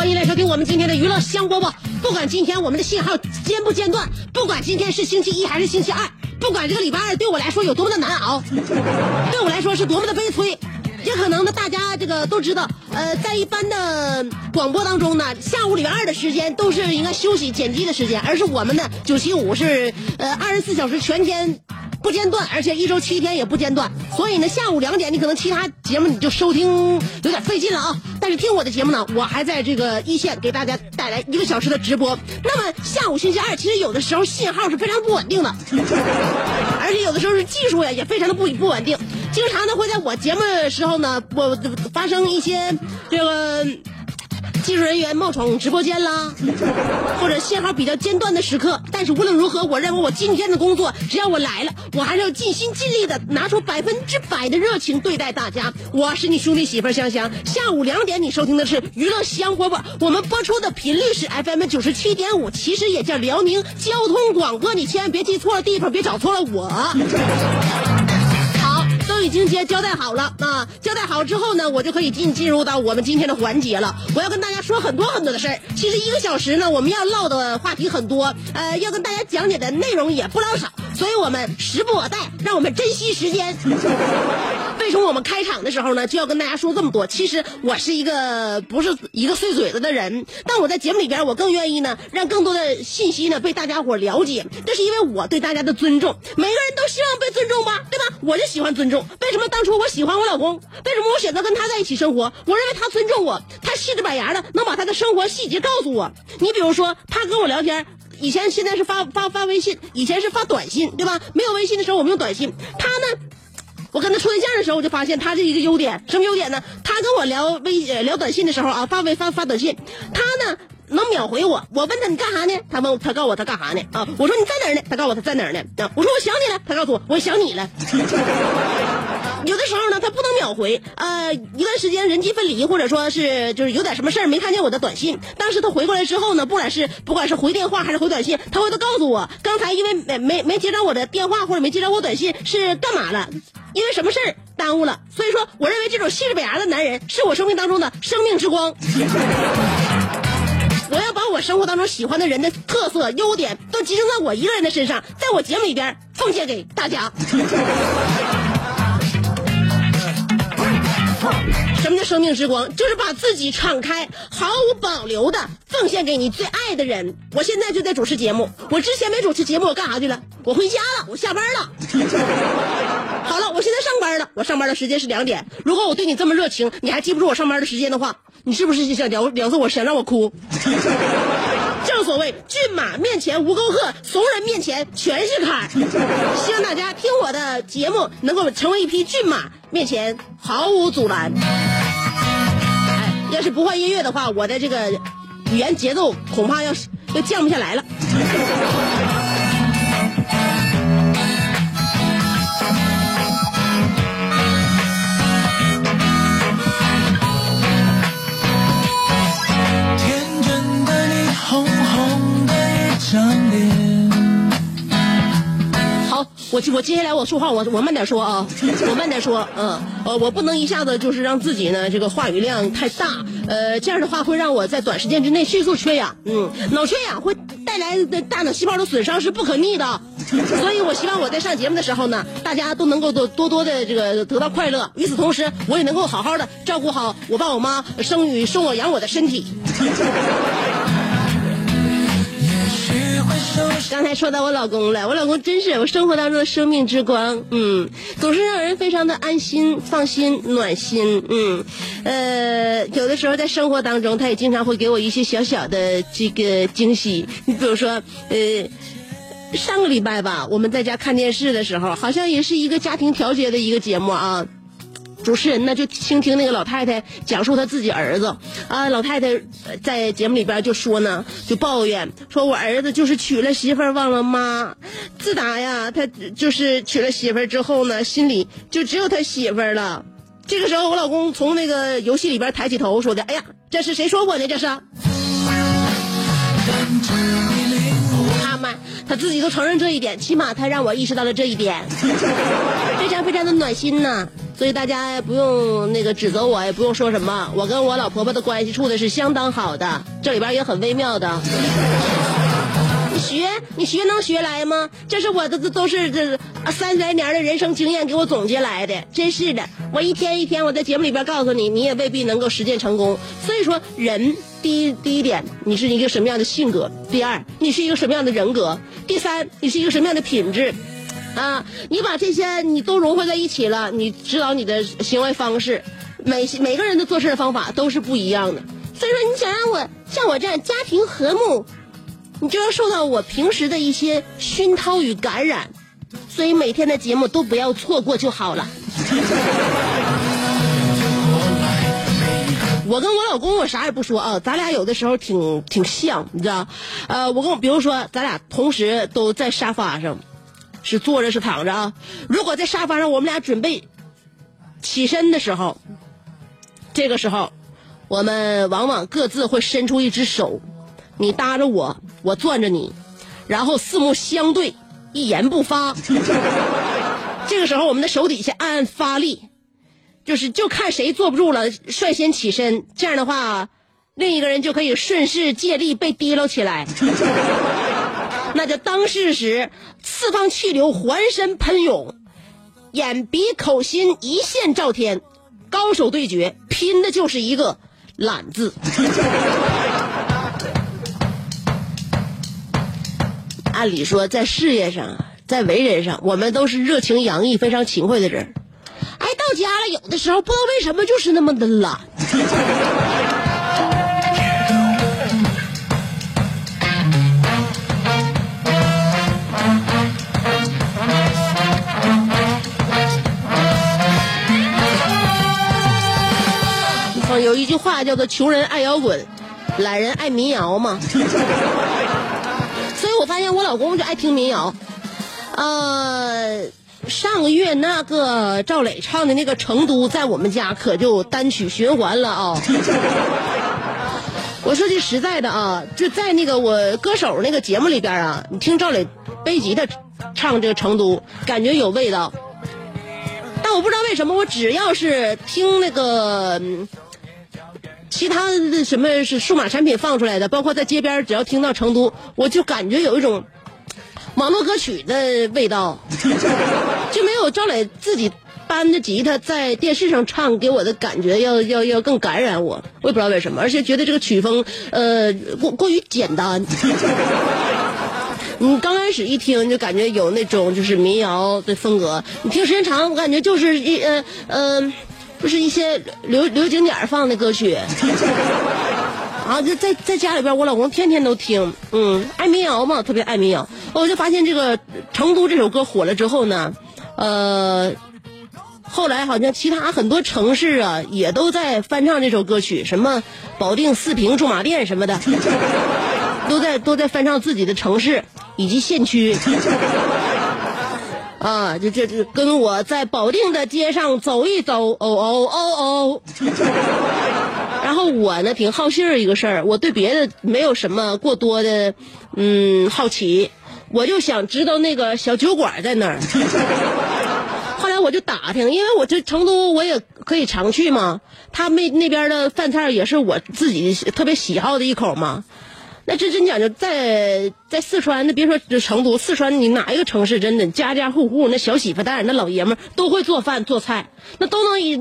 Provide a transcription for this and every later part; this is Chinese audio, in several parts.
欢迎来收听我们今天的娱乐香饽饽。不管今天我们的信号间不间断，不管今天是星期一还是星期二，不管这个礼拜二对我来说有多么的难熬，对我来说是多么的悲催。也可能呢，大家这个都知道，呃，在一般的广播当中呢，下午礼拜二的时间都是应该休息剪辑的时间，而是我们的九七五是呃二十四小时全天不间断，而且一周七天也不间断。所以呢，下午两点你可能其他节目你就收听有点费劲了啊。但是听我的节目呢，我还在这个一线给大家带来一个小时的直播。那么下午星期二，其实有的时候信号是非常不稳定的，而且有的时候是技术呀也非常的不不稳定。经常呢会在我节目的时候呢，我发生一些这个。技术人员冒闯直播间啦，或者信号比较间断的时刻。但是无论如何，我认为我今天的工作，只要我来了，我还是要尽心尽力的拿出百分之百的热情对待大家。我是你兄弟媳妇香香。下午两点你收听的是娱乐香饽饽，我们播出的频率是 FM 九十七点五，其实也叫辽宁交通广播。你千万别记错了地方，别找错了我。都已经接交代好了啊！交代好之后呢，我就可以进进入到我们今天的环节了。我要跟大家说很多很多的事儿。其实一个小时呢，我们要唠的话题很多，呃，要跟大家讲解的内容也不老少，所以我们时不我待，让我们珍惜时间。从我们开场的时候呢，就要跟大家说这么多？其实我是一个不是一个碎嘴子的人，但我在节目里边，我更愿意呢，让更多的信息呢被大家伙了解。这是因为我对大家的尊重，每个人都希望被尊重吧，对吧？我就喜欢尊重。为什么当初我喜欢我老公？为什么我选择跟他在一起生活？我认为他尊重我，他细致板牙的能把他的生活细节告诉我。你比如说，他跟我聊天。以前现在是发发发微信，以前是发短信，对吧？没有微信的时候我们用短信。他呢，我跟他处对象的时候，我就发现他这一个优点，什么优点呢？他跟我聊微聊短信的时候啊，发微发发短信，他呢能秒回我。我问他你干啥呢？他问他告诉我他干啥呢？啊，我说你在哪儿呢？他告诉我他在哪儿呢？啊，我说我想你了，他告诉我我想你了。有的时候呢，他不能秒回，呃，一段时间人机分离，或者说是就是有点什么事儿没看见我的短信。当时他回过来之后呢，不管是不管是回电话还是回短信，他会都告诉我，刚才因为没没没接着我的电话或者没接着我短信是干嘛了，因为什么事儿耽误了。所以说，我认为这种细致板牙的男人是我生命当中的生命之光。我要把我生活当中喜欢的人的特色、优点都集中在我一个人的身上，在我节目里边奉献给大家。生命之光？就是把自己敞开，毫无保留的奉献给你最爱的人。我现在就在主持节目，我之前没主持节目，我干啥去了？我回家了，我下班了。好了，我现在上班了，我上班的时间是两点。如果我对你这么热情，你还记不住我上班的时间的话，你是不是想聊聊我，想让我哭？正所谓骏马面前无沟壑，怂人面前全是坎儿。希望大家听我的节目，能够成为一匹骏马，面前毫无阻拦。哎，要是不换音乐的话，我的这个语言节奏恐怕要要降不下来了。我我接下来我说话，我我慢点说啊，我慢点说，嗯，呃，我不能一下子就是让自己呢这个话语量太大，呃，这样的话会让我在短时间之内迅速缺氧，嗯，脑缺氧会带来的大脑细胞的损伤是不可逆的。所以我希望我在上节目的时候呢，大家都能够多多多的这个得到快乐。与此同时，我也能够好好的照顾好我爸我妈生育生我养我的身体。刚才说到我老公了，我老公真是我生活当中的生命之光，嗯，总是让人非常的安心、放心、暖心，嗯，呃，有的时候在生活当中，他也经常会给我一些小小的这个惊喜，你比如说，呃。上个礼拜吧，我们在家看电视的时候，好像也是一个家庭调节的一个节目啊。主持人呢就倾听那个老太太讲述她自己儿子啊，老太太在节目里边就说呢，就抱怨说，我儿子就是娶了媳妇忘了妈，自打呀他就是娶了媳妇之后呢，心里就只有他媳妇了。这个时候，我老公从那个游戏里边抬起头说的：“哎呀，这是谁说我的？这是。”他自己都承认这一点，起码他让我意识到了这一点，非常非常的暖心呢。所以大家不用那个指责我，也不用说什么，我跟我老婆婆的关系处的是相当好的，这里边也很微妙的。你学，你学能学来吗？这是我的，这都是这三十来年的人生经验给我总结来的，真是的。我一天一天我在节目里边告诉你，你也未必能够实践成功。所以说，人第一第一点，你是一个什么样的性格；第二，你是一个什么样的人格；第三，你是一个什么样的品质。啊，你把这些你都融合在一起了，你指导你的行为方式，每每个人的做事方法都是不一样的。所以说，你想让我像我这样家庭和睦，你就要受到我平时的一些熏陶与感染。所以每天的节目都不要错过就好了。我跟我老公我啥也不说啊，咱俩有的时候挺挺像，你知道？呃，我跟我比如说，咱俩同时都在沙发上。是坐着是躺着啊？如果在沙发上，我们俩准备起身的时候，这个时候，我们往往各自会伸出一只手，你搭着我，我攥着你，然后四目相对，一言不发。这个时候，我们的手底下暗暗发力，就是就看谁坐不住了，率先起身。这样的话，另一个人就可以顺势借力被提溜起来。那就当世时，四方气流环身喷涌，眼鼻口心一线照天，高手对决，拼的就是一个懒字。按理说，在事业上，在为人上，我们都是热情洋溢、非常勤快的人。哎，到家了，有的时候不知道为什么就是那么的懒。有一句话叫做“穷人爱摇滚，懒人爱民谣”嘛，所以我发现我老公就爱听民谣。呃，上个月那个赵磊唱的那个《成都》在我们家可就单曲循环了啊。我 说句实在的啊，就在那个我歌手那个节目里边啊，你听赵磊背吉他唱这个《成都》，感觉有味道。但我不知道为什么，我只要是听那个。其他的什么是数码产品放出来的？包括在街边，只要听到成都，我就感觉有一种网络歌曲的味道，就没有赵磊自己搬着吉他在电视上唱给我的感觉要要要更感染我。我也不知道为什么，而且觉得这个曲风呃过过于简单。你刚开始一听就感觉有那种就是民谣的风格，你听时间长，我感觉就是一呃呃。就是一些留留景点放的歌曲，啊，就在在家里边，我老公天天都听，嗯，爱民谣嘛，特别爱民谣。我就发现这个《成都》这首歌火了之后呢，呃，后来好像其他很多城市啊，也都在翻唱这首歌曲，什么保定、四平、驻马店什么的，都在都在翻唱自己的城市以及县区。啊，就这这跟我在保定的街上走一走，哦哦哦哦。然后我呢挺好信儿一个事儿，我对别的没有什么过多的嗯好奇，我就想知道那个小酒馆在哪儿。后来我就打听，因为我这成都我也可以常去嘛，他们那边的饭菜也是我自己特别喜好的一口嘛。那这真讲究，在在四川，那别说成都，四川你哪一个城市，真的家家户户那小媳妇蛋儿那老爷们都会做饭做菜，那都能一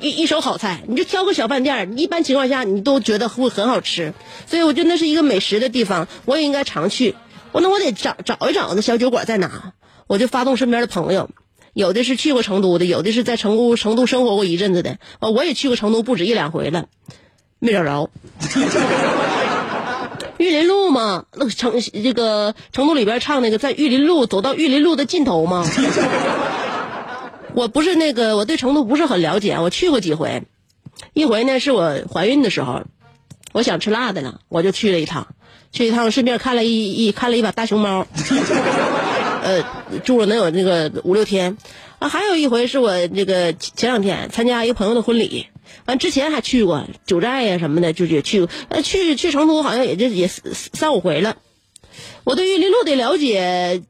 一一手好菜。你就挑个小饭店，一般情况下你都觉得会很好吃，所以我觉得那是一个美食的地方，我也应该常去。我那我得找找一找那小酒馆在哪，我就发动身边的朋友。有的是去过成都的，有的是在成都成都生活过一阵子的。我也去过成都不止一两回了，没找着。玉林路嘛，那成这个成都里边唱那个在玉林路走到玉林路的尽头吗？我不是那个，我对成都不是很了解，我去过几回。一回呢是我怀孕的时候，我想吃辣的了，我就去了一趟，去一趟顺便看了一一看了一把大熊猫。呃，住了能有那个五六天，啊，还有一回是我这个前两天参加一个朋友的婚礼，完之前还去过九寨呀什么的，就也去过，呃，去去成都好像也就也三五回了。我对玉林路的了解，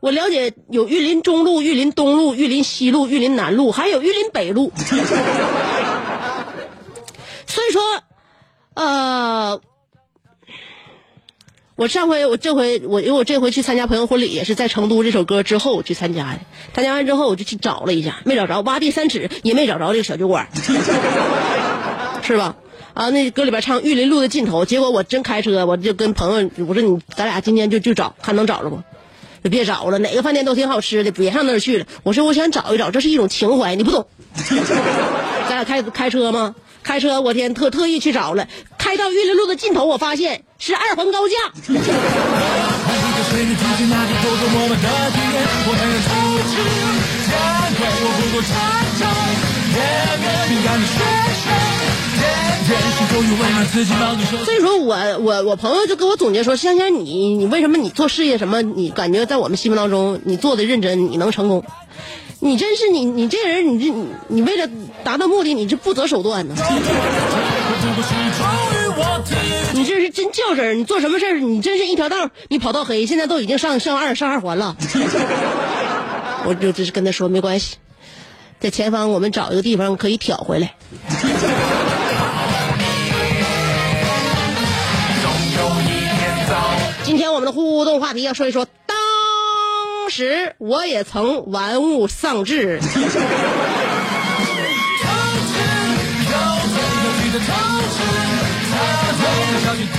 我了解有玉林中路、玉林东路、玉林西路、玉林南路，还有玉林北路。所以说，呃。我上回我这回我因为我这回去参加朋友婚礼也是在成都这首歌之后去参加的，参加完之后我就去找了一下，没找着，挖地三尺也没找着这个小酒馆，是吧？啊，那歌里边唱玉林路的尽头，结果我真开车，我就跟朋友我说你咱俩今天就就找，看能找着不？别找了，哪个饭店都挺好吃的，别上那儿去了。我说我想找一找，这是一种情怀，你不懂。咱俩开开车吗？开车，我天，特特意去找了，开到玉林路的尽头，我发现是二环高架。所以说我我我朋友就跟我总结说，香香你你为什么你做事业什么，你感觉在我们心目当中你做的认真，你能成功。你真是你，你这人，你这你你为了达到目的，你这不择手段呢。你这是真较真儿，你做什么事儿，你真是一条道你跑到黑，现在都已经上上二上二环了。我就只是跟他说没关系，在前方我们找一个地方可以挑回来。今天我们的互动话题要说一说。时我也曾玩物丧志。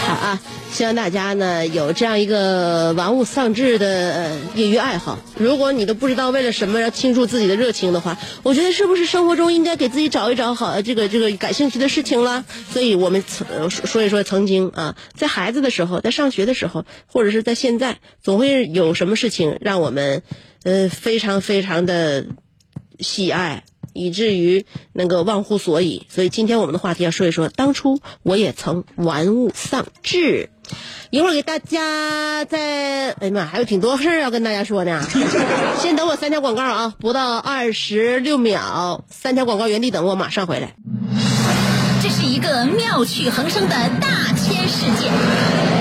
好啊，希望大家呢有这样一个玩物丧志的业余爱好。如果你都不知道为了什么要倾注自己的热情的话，我觉得是不是生活中应该给自己找一找好这个这个感兴趣的事情了？所以我们曾说一说曾经啊，在孩子的时候，在上学的时候，或者是在现在，总会有什么事情让我们呃非常非常的喜爱。以至于那个忘乎所以，所以今天我们的话题要说一说，当初我也曾玩物丧志。一会儿给大家在，哎呀妈，还有挺多事儿要跟大家说呢。先等我三条广告啊，不到二十六秒，三条广告原地等我，马上回来。这是一个妙趣横生的大千世界。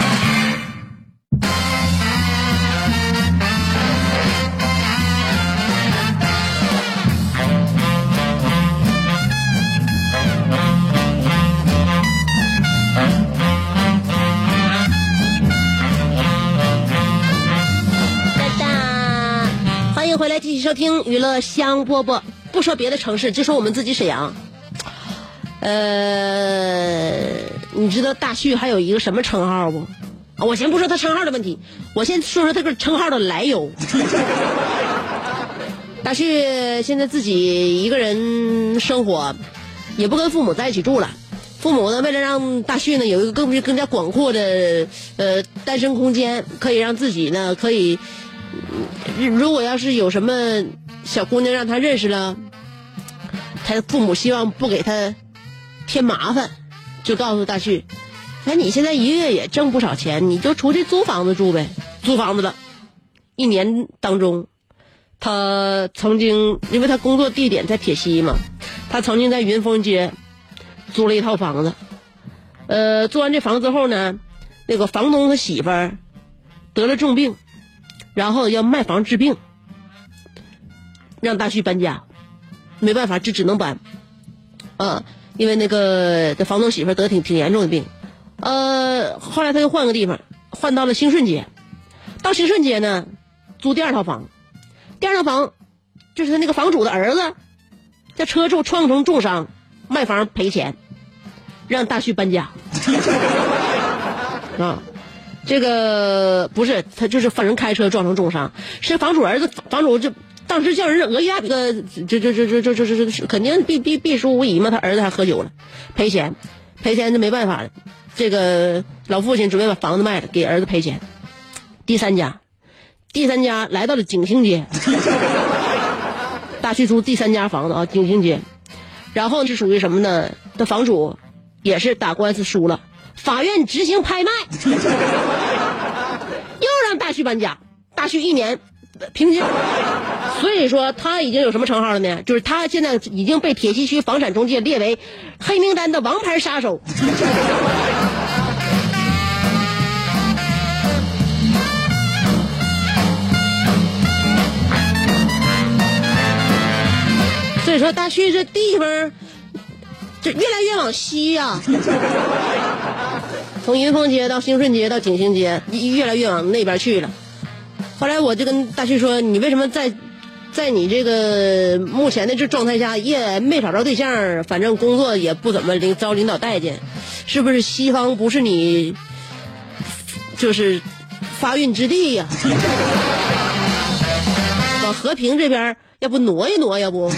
回来继续收听娱乐香饽饽，不说别的城市，就说我们自己沈阳。呃，你知道大旭还有一个什么称号不？我先不说他称号的问题，我先说说这个称号的来由。大旭现在自己一个人生活，也不跟父母在一起住了。父母呢，为了让大旭呢有一个更更加广阔的呃单身空间，可以让自己呢可以。如果要是有什么小姑娘让他认识了，他父母希望不给他添麻烦，就告诉大旭，那，你现在一个月也挣不少钱，你就出去租房子住呗。租房子了，一年当中，他曾经因为他工作地点在铁西嘛，他曾经在云峰街租了一套房子。呃，租完这房子之后呢，那个房东他媳妇儿得了重病，然后要卖房治病，让大旭搬家，没办法，这只能搬。啊，因为那个这房东媳妇儿得挺挺严重的病，呃，后来他又换个地方，换到了兴顺街。到兴顺街呢，租第二套房，第二套房就是他那个房主的儿子，在车撞撞成重伤，卖房赔钱，让大旭搬家。啊，这个不是他，就是犯人开车撞成重伤，是房主儿子，房主就当时叫人讹一下，这个这这这这这这这肯定必必必输无疑嘛，他儿子还喝酒了，赔钱，赔钱就没办法了，这个老父亲准备把房子卖了给儿子赔钱。第三家，第三家来到了景兴街，大区租第三家房子啊，景兴街，然后是属于什么呢？这房主也是打官司输了。法院执行拍卖，又让大旭搬家，大旭一年平均，所以说他已经有什么称号了呢？就是他现在已经被铁西区房产中介列为黑名单的王牌杀手。所以说，大旭这地方，这越来越往西呀、从云峰街到兴顺街到景兴街，越来越往那边去了。后来我就跟大旭说：“你为什么在，在你这个目前的这状态下，也没找着对象，反正工作也不怎么领招领导待见，是不是西方不是你，就是发运之地呀、往和平这边，要不挪一挪，要不。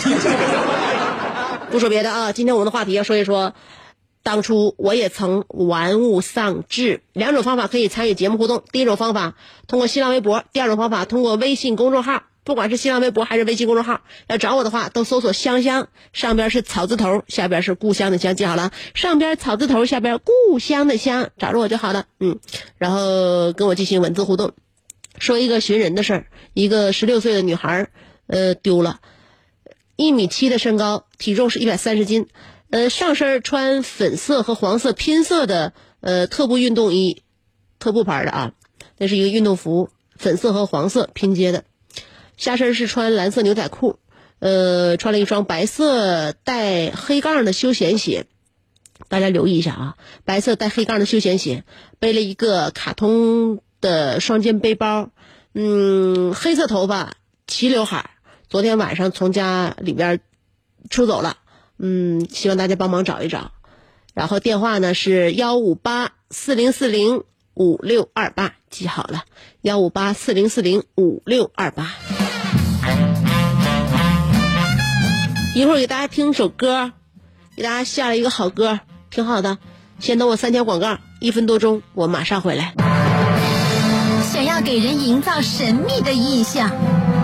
不说别的啊，今天我们的话题要说一说，当初我也曾玩物丧志。两种方法可以参与节目互动，第一种方法通过新浪微博，第二种方法通过微信公众号。不管是新浪微博还是微信公众号，要找我的话，都搜索“香香”，上边是草字头，下边是故乡的乡，记好了，上边草字头，下边故乡的乡，找着我就好了。嗯，然后跟我进行文字互动。说一个寻人的事儿，一个十六岁的女孩儿，呃，丢了，一米七的身高，体重是一百三十斤，呃，上身穿粉色和黄色拼色的呃特步运动衣，特步牌的啊，那是一个运动服，粉色和黄色拼接的，下身是穿蓝色牛仔裤，呃，穿了一双白色带黑杠的休闲鞋。大家留意一下啊，白色带黑杠的休闲鞋，背了一个卡通的双肩背包，嗯，黑色头发，齐刘海。昨天晚上从家里边出走了，嗯，希望大家帮忙找一找。然后电话呢是幺五八四零四零五六二八，记好了，幺五八四零四零五六二八。一会儿给大家听首歌，给大家下了一个好歌，挺好的。先等我三条广告，一分多钟，我马上回来。想要给人营造神秘的印象，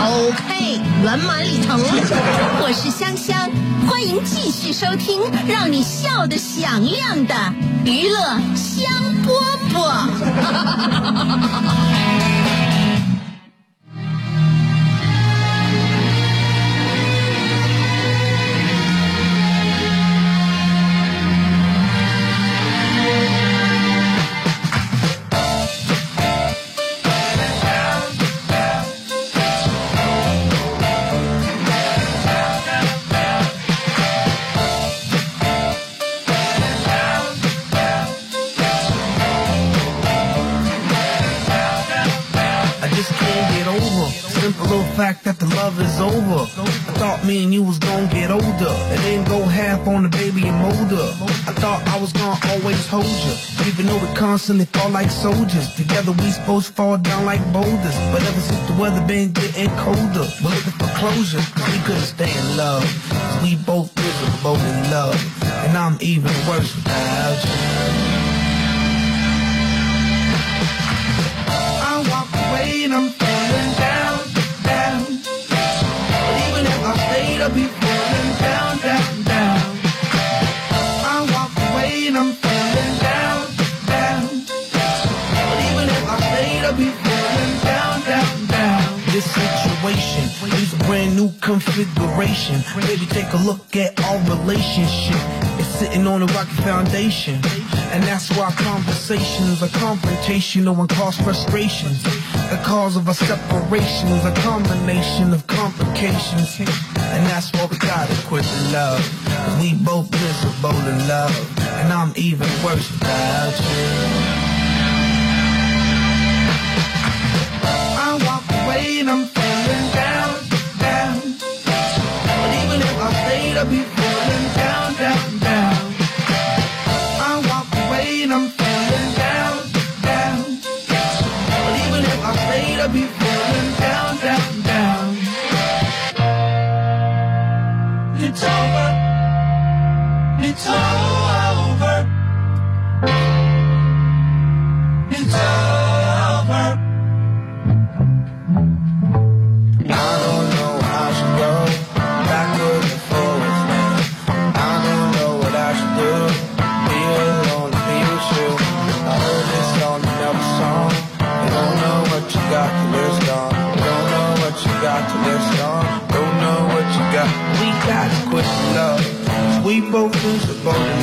OK，圆满里程。我是香香，欢迎继续收听让你笑得响亮的娱乐香饽饽。You was gonna get older and then go half on the baby and mold her. I thought I was gonna always hold you, even though we constantly fall like soldiers. Together we supposed to fall down like boulders, but ever since the weather been getting colder, we're looking for closure. We couldn't stay in love, we both miserable in love, and I'm even worse without you. I walk away and I'm I stayed, I'd be falling down, down, down. I walk away and I'm falling down, down. But even if I I'd be falling down, down, down. This situation needs a brand new configuration. Baby, take a look at our relationship. It's sitting on a rocky foundation. And that's why conversations are confrontational and cause frustrations. The cause of our separation is a combination of complications. And that's why we gotta quit the love. We both miserable in love. And I'm even worse without you. I walk away and I'm down, down. But even if I stayed, I'd be falling down, down,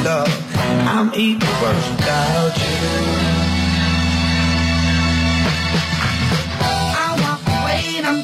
love. I'm even worse without you. I walk away and I'm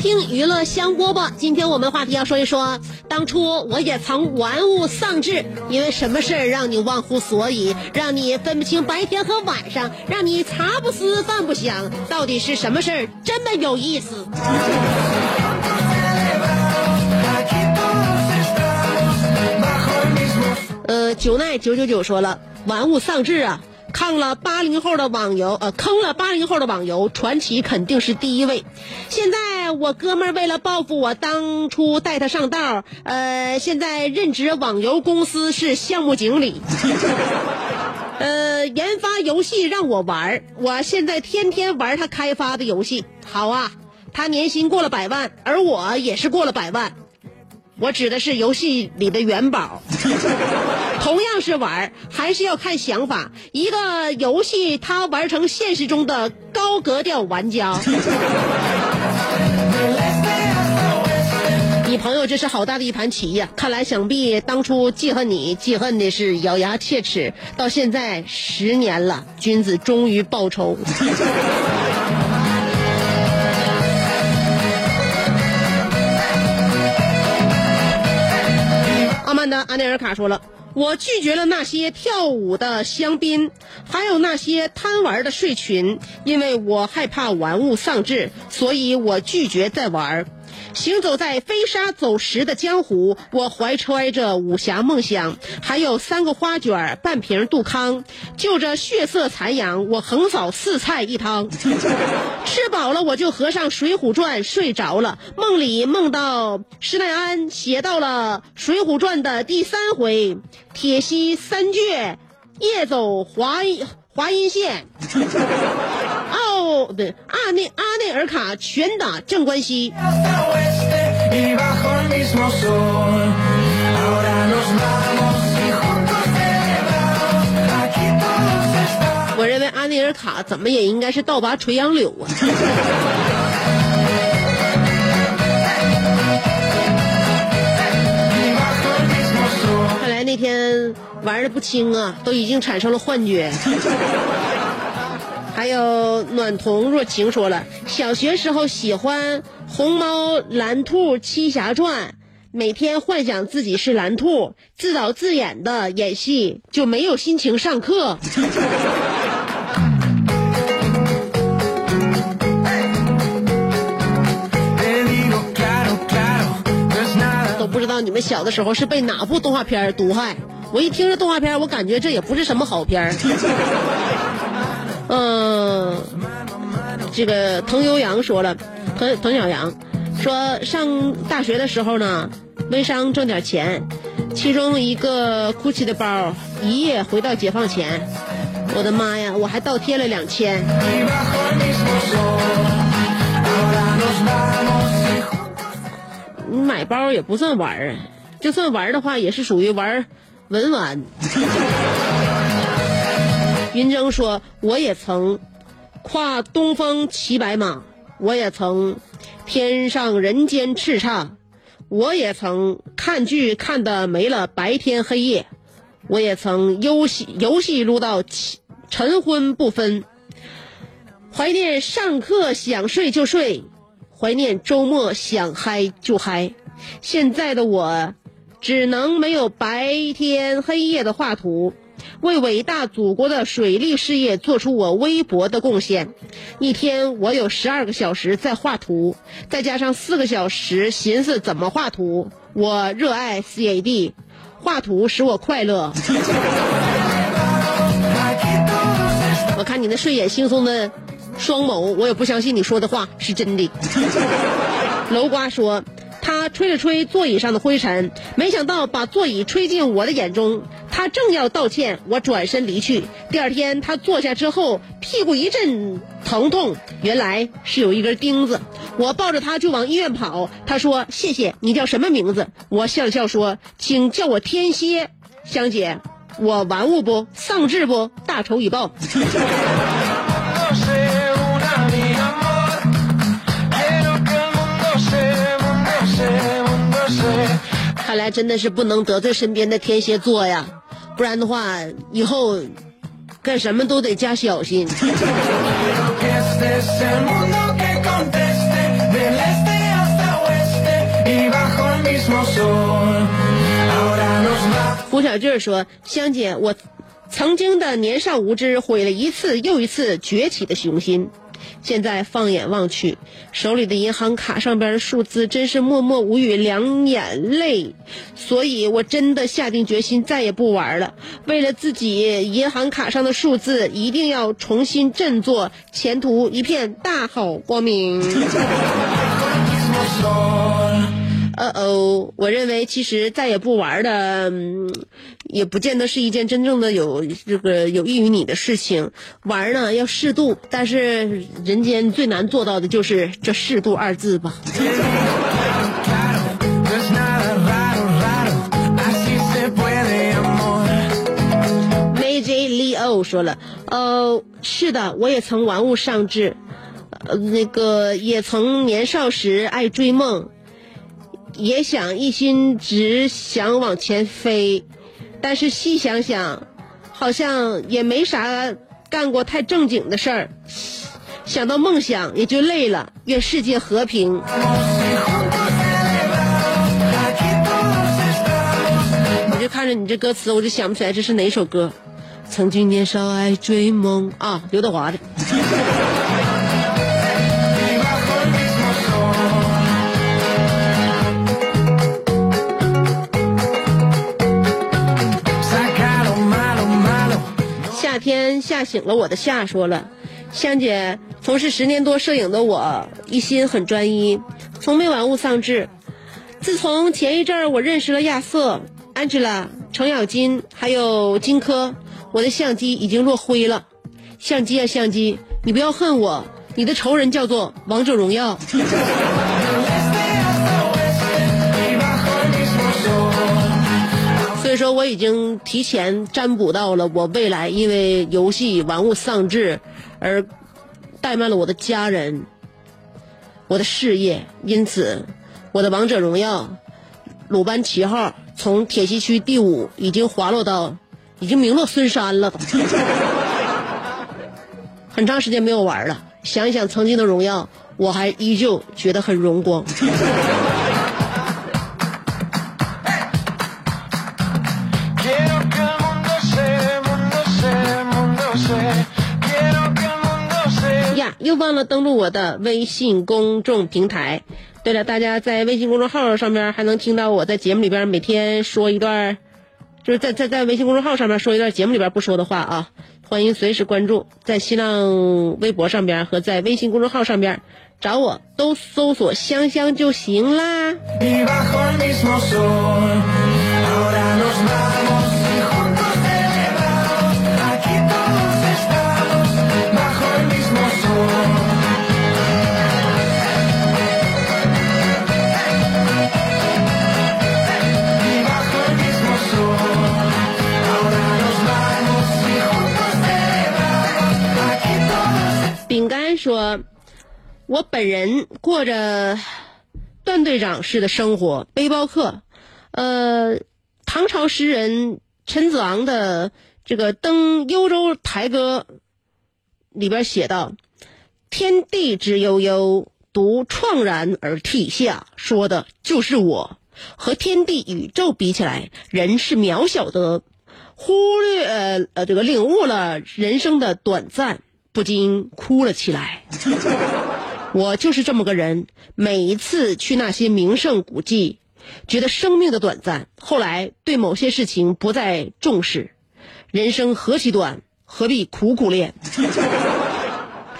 听娱乐香饽饽，今天我们话题要说一说，当初我也曾玩物丧志，因为什么事儿让你忘乎所以，让你分不清白天和晚上，让你茶不思饭不想，到底是什么事儿这么有意思？呃，九奈九九九说了，玩物丧志啊，坑了八零后的网游，呃，坑了八零后的网游，传奇肯定是第一位。现在我哥们儿为了报复我当初带他上道，呃，现在任职网游公司是项目经理，呃，研发游戏让我玩儿，我现在天天玩他开发的游戏。好啊，他年薪过了百万，而我也是过了百万。我指的是游戏里的元宝。同样是玩，还是要看想法。一个游戏它玩成现实中的高格调玩家。你朋友这是好大的一盘棋呀！看来想必当初记恨你，记恨的是咬牙切齿，到现在十年了，君子终于报仇。阿曼达·阿内尔卡说了：“我拒绝了那些跳舞的香槟，还有那些贪玩的睡裙，因为我害怕玩物丧志，所以我拒绝再玩。行走在飞沙走石的江湖，我怀揣着武侠梦想，还有三个花卷、半瓶杜康，就着血色残阳，我横扫四菜一汤。吃饱了，我就合上《水浒传》睡着了。梦里梦到施耐庵写到了《水浒传》的第三回：铁西三倔，夜走华划阴线，奥 对，阿内阿内尔卡拳打郑关西。我认为阿内尔卡怎么也应该是倒拔垂杨柳啊。玩的不轻啊，都已经产生了幻觉。还有暖童若晴说了，小学时候喜欢《红猫蓝兔七侠传》，每天幻想自己是蓝兔，自导自演的演戏，就没有心情上课。都不知道你们小的时候是被哪部动画片儿毒害。我一听这动画片，我感觉这也不是什么好片儿。嗯，这个滕悠扬说了，滕滕小阳说上大学的时候呢，微商挣点钱，其中一个 GUCCI 的包一夜回到解放前，我的妈呀，我还倒贴了两千。你买包也不算玩儿，就算玩儿的话，也是属于玩儿文玩。云峥说：“我也曾跨东风骑白马，我也曾天上人间叱咤，我也曾看剧看的没了白天黑夜，我也曾游戏游戏撸到晨昏不分，怀念上课想睡就睡，怀念周末想嗨就嗨。现在的我，只能没有白天黑夜的画图，为伟大祖国的水利事业做出我微薄的贡献。一天我有十二个小时在画图，再加上四个小时寻思怎么画图。我热爱 CAD，画图使我快乐。我看你那睡眼惺忪的双眸，我也不相信你说的话是真的。楼瓜说，他吹了吹座椅上的灰尘，没想到把座椅吹进我的眼中。他正要道歉，我转身离去。第二天他坐下之后，屁股一阵疼痛，原来是有一根钉子。我抱着他就往医院跑。他说：“谢谢，你叫什么名字？”我笑了笑说：“请叫我天蝎，香姐。”我玩物不，丧志不，大仇已报。看来真的是不能得罪身边的天蝎座呀，不然的话以后干什么都得加小心。胡小俊说：香姐，我曾经的年少无知毁了一次又一次崛起的雄心。现在放眼望去，手里的银行卡上边的数字真是默默无语，两眼泪。所以我真的下定决心再也不玩了。为了自己银行卡上的数字，一定要重新振作，前途一片大好光明。”呃哦，我认为其实再也不玩的，嗯，也不见得是一件真正的有这个有益于你的事情。玩呢要适度，但是人间最难做到的就是这“适度”二字吧。AJ Leo 说了，呃，是的，我也曾玩物丧志，呃，那个也曾年少时爱追梦，也想一心只想往前飞，但是细想想，好像也没啥干过太正经的事儿。想到梦想也就累了，愿世界和平。我就看着你这歌词，我就想不起来这是哪首歌。曾经年少爱追梦啊，刘德华的。天吓醒了我的夏说了，香姐从事十年多摄影的我，一心很专一，从没玩物丧志。自从前一阵儿我认识了亚瑟、Angela、程咬金还有金科，我的相机已经落灰了。相机啊相机，你不要恨我，你的仇人叫做王者荣耀。所以说，我已经提前占卜到了我未来因为游戏玩物丧志而怠慢了我的家人、我的事业，因此，我的王者荣耀鲁班七号从铁西区第五已经滑落到已经名落孙山了，很长时间没有玩了。想一想曾经的荣耀，我还依旧觉得很荣光。忘了登录我的微信公众平台。对了，大家在微信公众号上面还能听到我在节目里边每天说一段，就是在在在微信公众号上面说一段节目里边不说的话啊。欢迎随时关注，在新浪微博上边和在微信公众号上边找我，都搜索香香就行啦。说：“我本人过着段队长式的生活，背包客。呃，唐朝诗人陈子昂的这个《登幽州台歌》里边写道：‘天地之悠悠，独怆然而涕下。’说的就是我。和天地宇宙比起来，人是渺小的，忽略呃呃这个领悟了人生的短暂。”不禁哭了起来。我就是这么个人，每一次去那些名胜古迹，觉得生命的短暂，后来对某些事情不再重视。人生何其短，何必苦苦恋？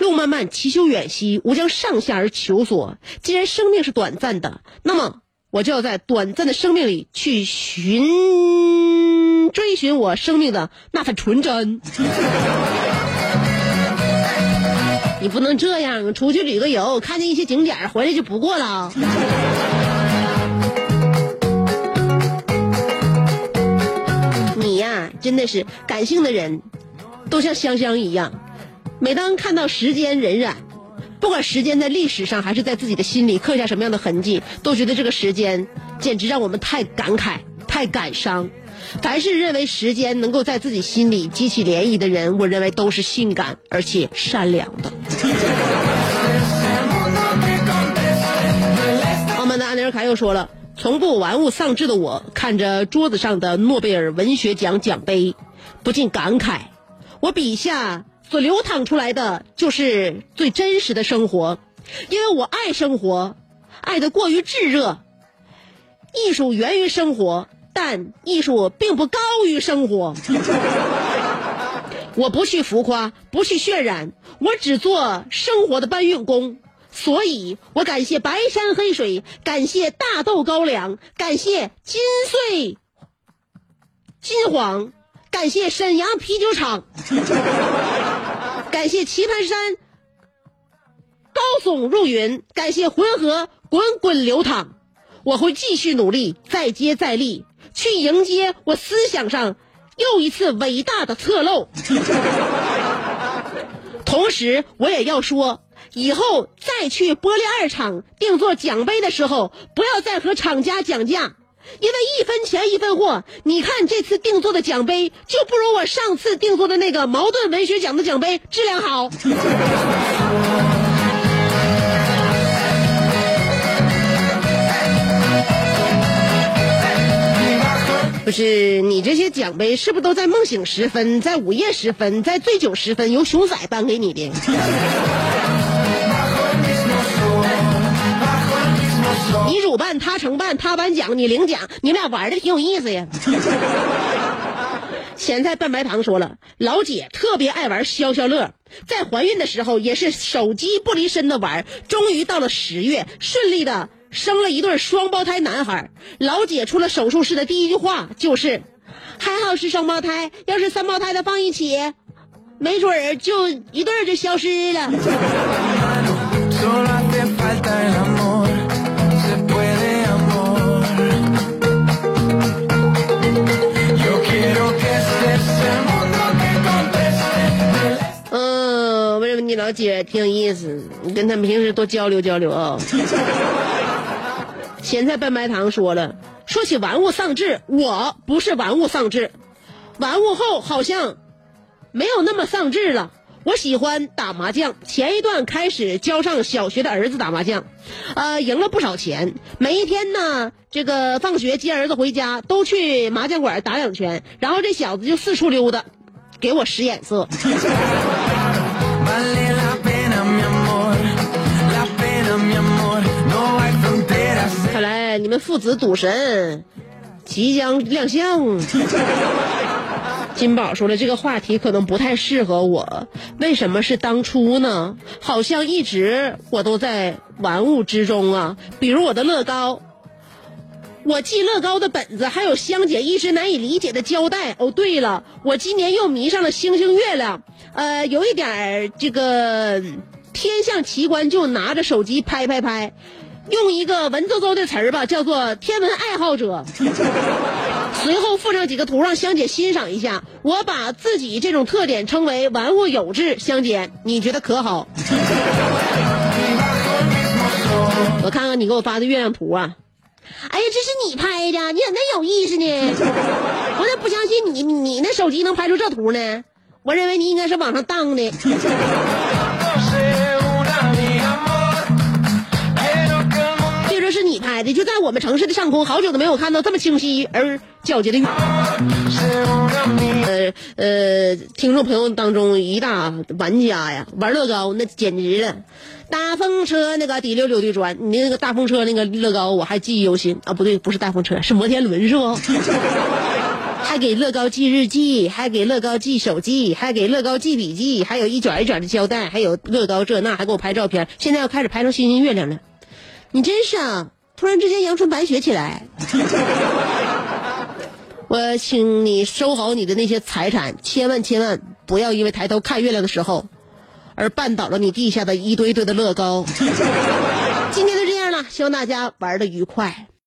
路漫漫其修远兮，吾将上下而求索。既然生命是短暂的，那么我就要在短暂的生命里去寻追寻我生命的那份纯真。你不能这样，出去旅个游，看见一些景点，回来就不过了。你呀，真的是感性的人，都像香香一样。每当看到时间荏苒，不管时间在历史上还是在自己的心里刻下什么样的痕迹，都觉得这个时间简直让我们太感慨、太感伤。凡是认为时间能够在自己心里激起涟漪的人，我认为都是性感而且善良的。澳门的安妮尔卡又说了，从不玩物丧志的我，看着桌子上的诺贝尔文学奖奖杯，不禁感慨：我笔下所流淌出来的，就是最真实的生活。因为我爱生活，爱得过于炙热。艺术源于生活，但艺术并不高于生活。我不去浮夸，不去渲染，我只做生活的搬运工。所以我感谢白山黑水，感谢大豆高粱，感谢金穗金黄，感谢沈阳啤酒厂，感谢棋盘山高耸入云，感谢浑河滚滚流淌。我会继续努力，再接再厉，去迎接我思想上又一次伟大的侧漏。同时，我也要说，以后再去玻璃二厂定做奖杯的时候，不要再和厂家讲价，因为一分钱一分货。你看这次定做的奖杯，就不如我上次定做的那个茅盾文学奖的奖杯质量好。不是你这些奖杯是不是都在梦醒时分，在午夜时分，在醉酒时分由熊仔颁给你的？你主办，他承办，他颁奖，你领奖，你们俩玩的挺有意思呀。咸菜拌白糖说了，老姐特别爱玩消消乐，在怀孕的时候也是手机不离身的玩，终于到了十月，顺利的生了一对双胞胎男孩。老姐出了手术室的第一句话就是：“还好是双胞胎，要是三胞胎的放一起，没准儿就一对儿就消失了。”嗯，为什么你老姐挺有意思？你跟他们平时多交流交流啊。咸菜拌白糖说了，说起玩物丧志，我不是玩物丧志，玩物后好像没有那么丧志了。我喜欢打麻将，前一段开始教上小学的儿子打麻将，呃，赢了不少钱。每一天呢，这个放学接儿子回家，都去麻将馆打两拳，然后这小子就四处溜达，给我使眼色。你们父子赌神即将亮相。金宝说了，这个话题可能不太适合我。为什么是当初呢？好像一直我都在玩物之中啊。比如我的乐高，我记乐高的本子，还有香姐一直难以理解的胶带。哦，对了，我今年又迷上了星星月亮，呃，有一点儿这个天象奇观，就拿着手机拍拍拍。用一个文绉绉的词儿吧，叫做天文爱好者。随后附上几个图让香姐欣赏一下。我把自己这种特点称为玩物有志。香姐，你觉得可好？我看看你给我发的月亮图啊！哎呀，这是你拍的，你咋那有意思呢？我咋不相信你，你那手机能拍出这图呢？我认为你应该是网上当的。这这是你拍的，就在我们城市的上空，好久都没有看到这么清晰而皎洁的月。呃呃，听众朋友当中一大玩家呀，玩乐高那简直了。大风车那个滴溜溜的转，你那个大风车那个乐高我还记忆犹新啊！不对，不是大风车，是摩天轮是不？还给乐高记日记，还给乐高记手记，还给乐高记笔记，还有一卷一卷的胶带，还有乐高这那，还给我拍照片。现在要开始拍成星星月亮了，你真是啊！突然之间阳春白雪起来。我请你收好你的那些财产，千万千万不要因为抬头看月亮的时候，而绊倒了你地下的一堆堆的乐高。今天就这样了，希望大家玩的愉快。